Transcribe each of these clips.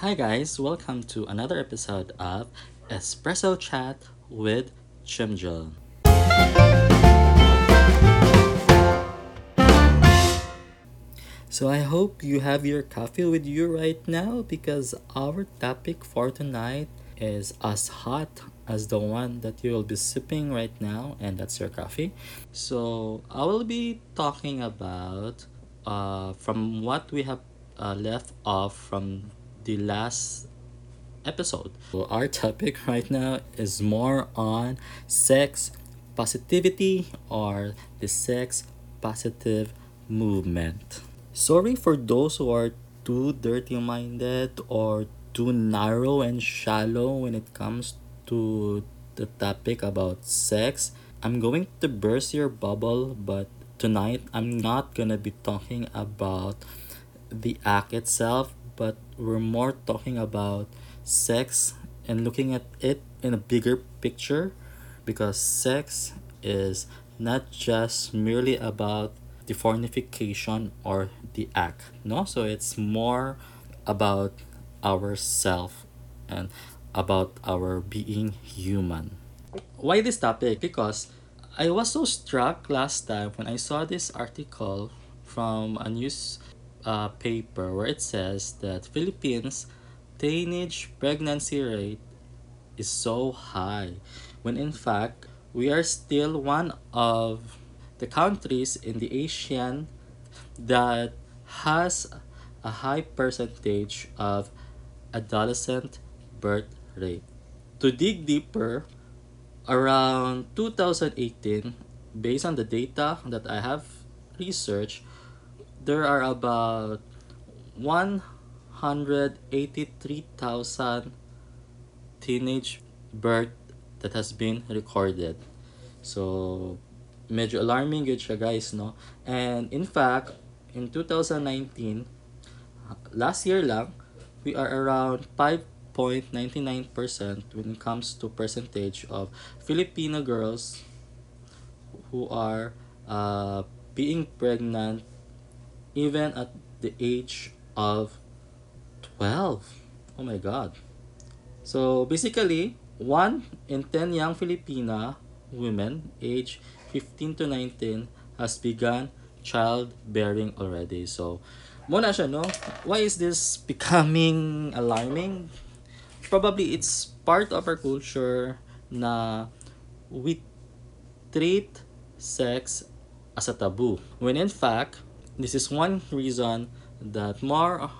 Hi, guys, welcome to another episode of Espresso Chat with Chimjul. So, I hope you have your coffee with you right now because our topic for tonight is as hot as the one that you will be sipping right now, and that's your coffee. So, I will be talking about uh, from what we have uh, left off from the last episode. So our topic right now is more on sex positivity or the sex positive movement. Sorry for those who are too dirty minded or too narrow and shallow when it comes to the topic about sex. I'm going to burst your bubble, but tonight I'm not gonna be talking about the act itself, but we're more talking about sex and looking at it in a bigger picture because sex is not just merely about the fornication or the act no? So it's more about ourself and about our being human. Why this topic? Because i was so struck last time when i saw this article from a news uh, paper where it says that philippines teenage pregnancy rate is so high when in fact we are still one of the countries in the ASEAN that has a high percentage of adolescent birth rate. To dig deeper, around 2018, based on the data that I have researched, there are about 183,000 teenage birth that has been recorded. So, medyo alarming yun siya guys, no? And in fact, in 2019, last year lang, we are around 5.99% when it comes to percentage of Filipino girls who are uh, being pregnant even at the age of 12. Oh my god. So basically, 1 in 10 young Filipina women age 15 to 19 has begun childbearing already. So, muna siya, no? Why is this becoming alarming? Probably it's part of our culture na we treat sex as a taboo. When in fact, this is one reason that more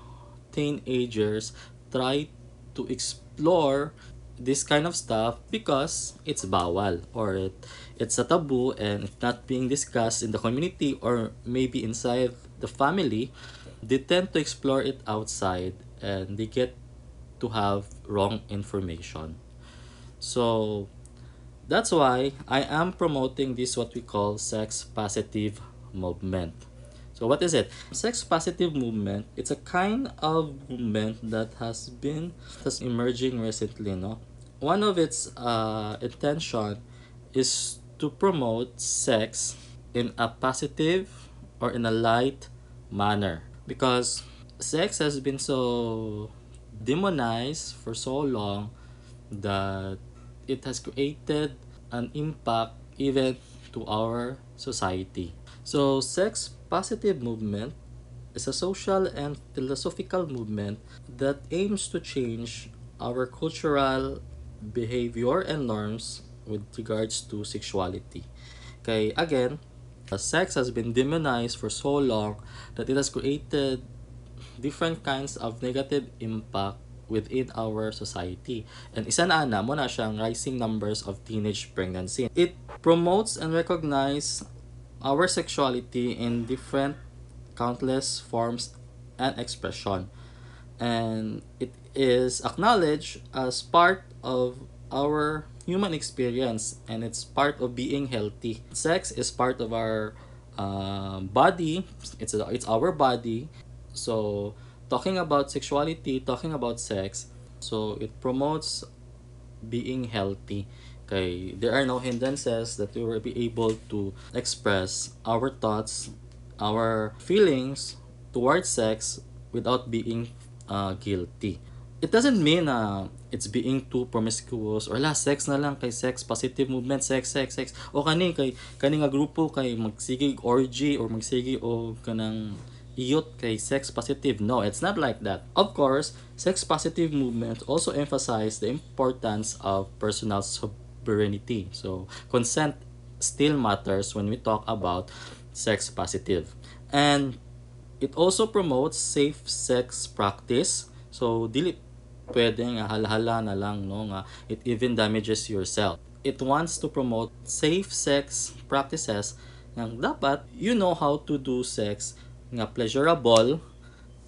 teenagers try to explore this kind of stuff because it's bawal or it, it's a taboo and it's not being discussed in the community or maybe inside the family. They tend to explore it outside and they get to have wrong information. So that's why i am promoting this what we call sex positive movement so what is it? Sex positive movement, it's a kind of movement that has been has emerging recently, no? One of its uh, intention is to promote sex in a positive or in a light manner because sex has been so demonized for so long that it has created an impact even to our society. So sex positive movement is a social and philosophical movement that aims to change our cultural behavior and norms with regards to sexuality. Okay, again, sex has been demonized for so long that it has created different kinds of negative impact within our society. And isa na ana mo na siyang rising numbers of teenage pregnancy. It promotes and recognizes our sexuality in different countless forms and expression. And it is acknowledged as part of our human experience and it's part of being healthy. Sex is part of our uh, body, it's, a, it's our body. So, talking about sexuality, talking about sex, so it promotes being healthy. Okay, there are no hindrances that we will be able to express our thoughts, our feelings towards sex without being uh, guilty. it doesn't mean na it's being too promiscuous or la sex na lang kay sex positive movement sex sex sex. O kani kay kani nga grupo kay magsigig orgy or magsigig o kanang iyot kay sex positive. No it's not like that. Of course sex positive movement also emphasize the importance of personal sovereignty so consent still matters when we talk about sex positive. And it also promotes safe sex practice. So dili pwede nga halhala na lang no nga it even damages yourself. It wants to promote safe sex practices. Nga dapat you know how to do sex nga pleasurable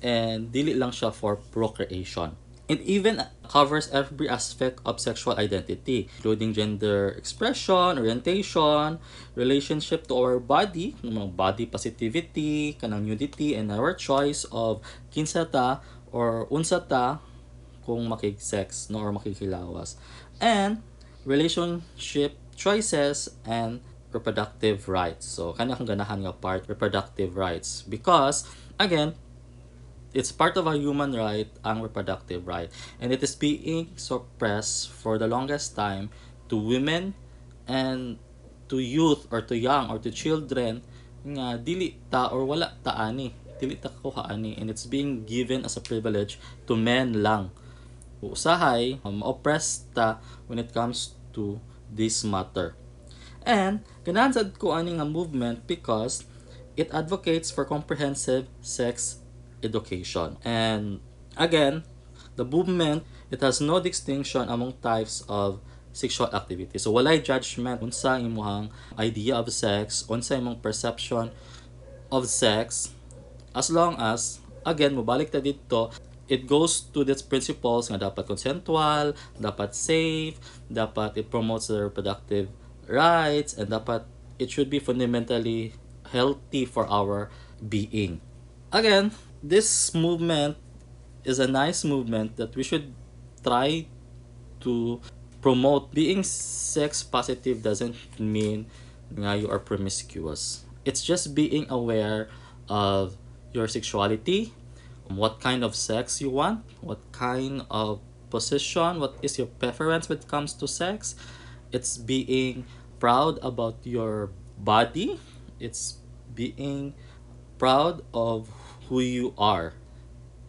and dili lang siya for procreation It even covers every aspect of sexual identity, including gender expression, orientation, relationship to our body, body positivity, kanang nudity, and our choice of kinsata or unsata kung makig-sex no, or makikilawas. And relationship choices and reproductive rights. So, kanya kang ganahan nga part, reproductive rights. Because, again, it's part of a human right ang reproductive right. And it is being suppressed for the longest time to women and to youth or to young or to children nga dili ta or wala ta ani dili ta ani. And it's being given as a privilege to men lang. Usahay um, oppressed ta when it comes to this matter. And ganahan sad ko ani nga movement because it advocates for comprehensive sex education. And again, the movement, it has no distinction among types of sexual activity. So walay judgment unsa imong idea of sex, unsa imong perception of sex as long as again mobalik ta dito it goes to these principles nga dapat consensual, dapat safe, dapat it promotes the reproductive rights and dapat it should be fundamentally healthy for our being. Again, this movement is a nice movement that we should try to promote. Being sex positive doesn't mean nga you are promiscuous. It's just being aware of your sexuality, what kind of sex you want, what kind of position, what is your preference when it comes to sex. It's being proud about your body. It's being proud of who you are.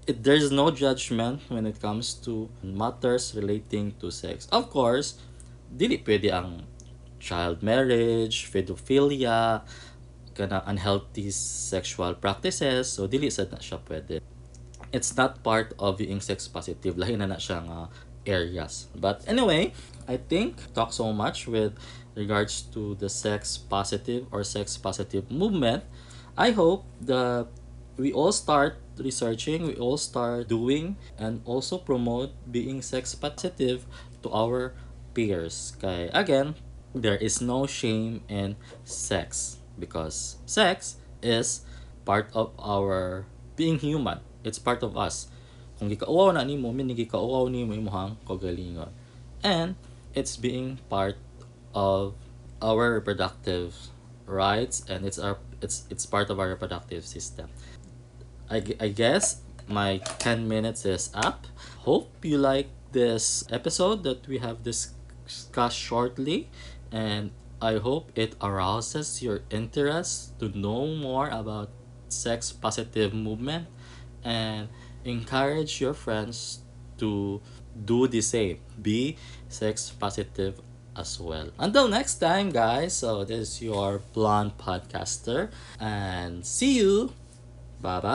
It, there's no judgment when it comes to matters relating to sex. Of course, dili pwede ang child marriage, pedophilia, kana unhealthy sexual practices. So, dili sad na siya pwede. It's not part of being sex positive. Lahi na na siya nga areas. But anyway, I think talk so much with regards to the sex positive or sex positive movement. I hope the we all start researching, we all start doing, and also promote being sex positive to our peers. Kay, again, there is no shame in sex because sex is part of our being human. It's part of us. Kung gikauaw na nimo, min gikauaw nimo imong kagalingon. And it's being part of our reproductive rights and it's our it's it's part of our reproductive system. I, I guess my 10 minutes is up. Hope you like this episode that we have discussed shortly and I hope it arouses your interest to know more about sex positive movement and encourage your friends to do the same. Be sex positive as well. Until next time, guys. So, this is your blonde podcaster, and see you 拜拜。